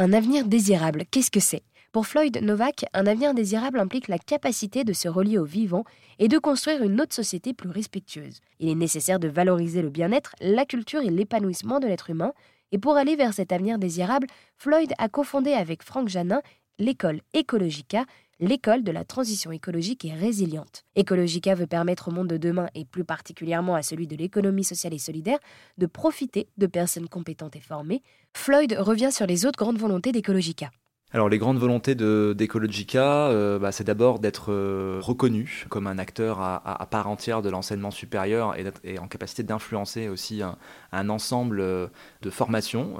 Un avenir désirable, qu'est-ce que c'est? Pour Floyd Novak, un avenir désirable implique la capacité de se relier au vivant et de construire une autre société plus respectueuse. Il est nécessaire de valoriser le bien-être, la culture et l'épanouissement de l'être humain. Et pour aller vers cet avenir désirable, Floyd a cofondé avec Franck Janin l'école Ecologica, l'école de la transition écologique et résiliente. Ecologica veut permettre au monde de demain, et plus particulièrement à celui de l'économie sociale et solidaire, de profiter de personnes compétentes et formées. Floyd revient sur les autres grandes volontés d'Ecologica. Alors les grandes volontés d'Ecologica, euh, bah, c'est d'abord d'être euh, reconnu comme un acteur à, part entière de l'enseignement supérieur et, en capacité d'influencer aussi un, ensemble euh, de formations,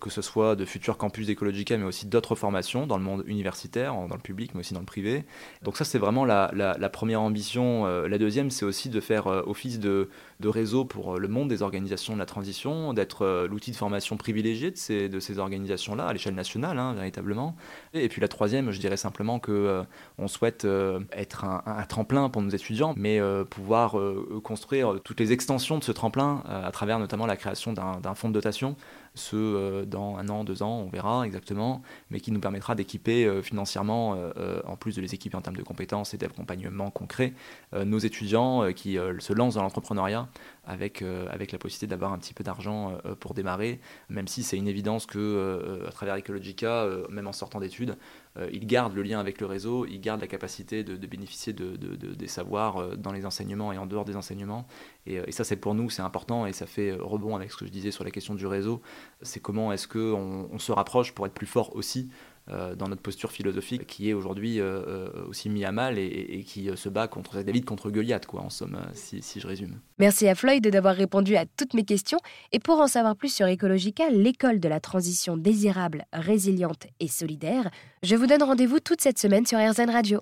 que ce soit de futurs campus d'Ecologica, mais aussi d'autres formations dans le monde universitaire, dans le public, mais aussi dans le privé. Donc ça c'est vraiment la, première ambition. la deuxième, c'est aussi de faire office de, de, réseau pour le monde des organisations de la transition, d'être l'outil de formation privilégié de ces, organisations-là à l'échelle nationale, hein, véritablement. Et puis la troisième, je dirais simplement que euh, on souhaite euh, être un, tremplin pour nos étudiants, mais euh, pouvoir construire toutes les extensions de ce tremplin à travers notamment la création d'un fonds de dotation ce euh, dans un an, deux ans, on verra exactement, mais qui nous permettra d'équiper euh, financièrement, euh, en plus de les équiper en termes de compétences et d'accompagnement concret, nos étudiants qui se lancent dans l'entrepreneuriat avec, avec la possibilité d'avoir un petit peu d'argent pour démarrer, même si c'est une évidence que à travers Ecologica, même en sortant d'études, ils gardent le lien avec le réseau, ils gardent la capacité de, bénéficier de, des savoirs dans les enseignements et en dehors des enseignements. Et, et ça, c'est pour nous, c'est important et ça fait rebond avec ce que je disais sur la question du réseau c'est comment est-ce qu'on on se rapproche pour être plus fort aussi euh, dans notre posture philosophique qui est aujourd'hui euh, euh, aussi mis à mal et, qui se bat contre David contre Goliath, quoi, en somme, si, si, je résume. Merci à Floyd d'avoir répondu à toutes mes questions. Et pour en savoir plus sur Ecologica, l'école de la transition désirable, résiliente et solidaire, je vous donne rendez-vous toute cette semaine sur RZN Radio.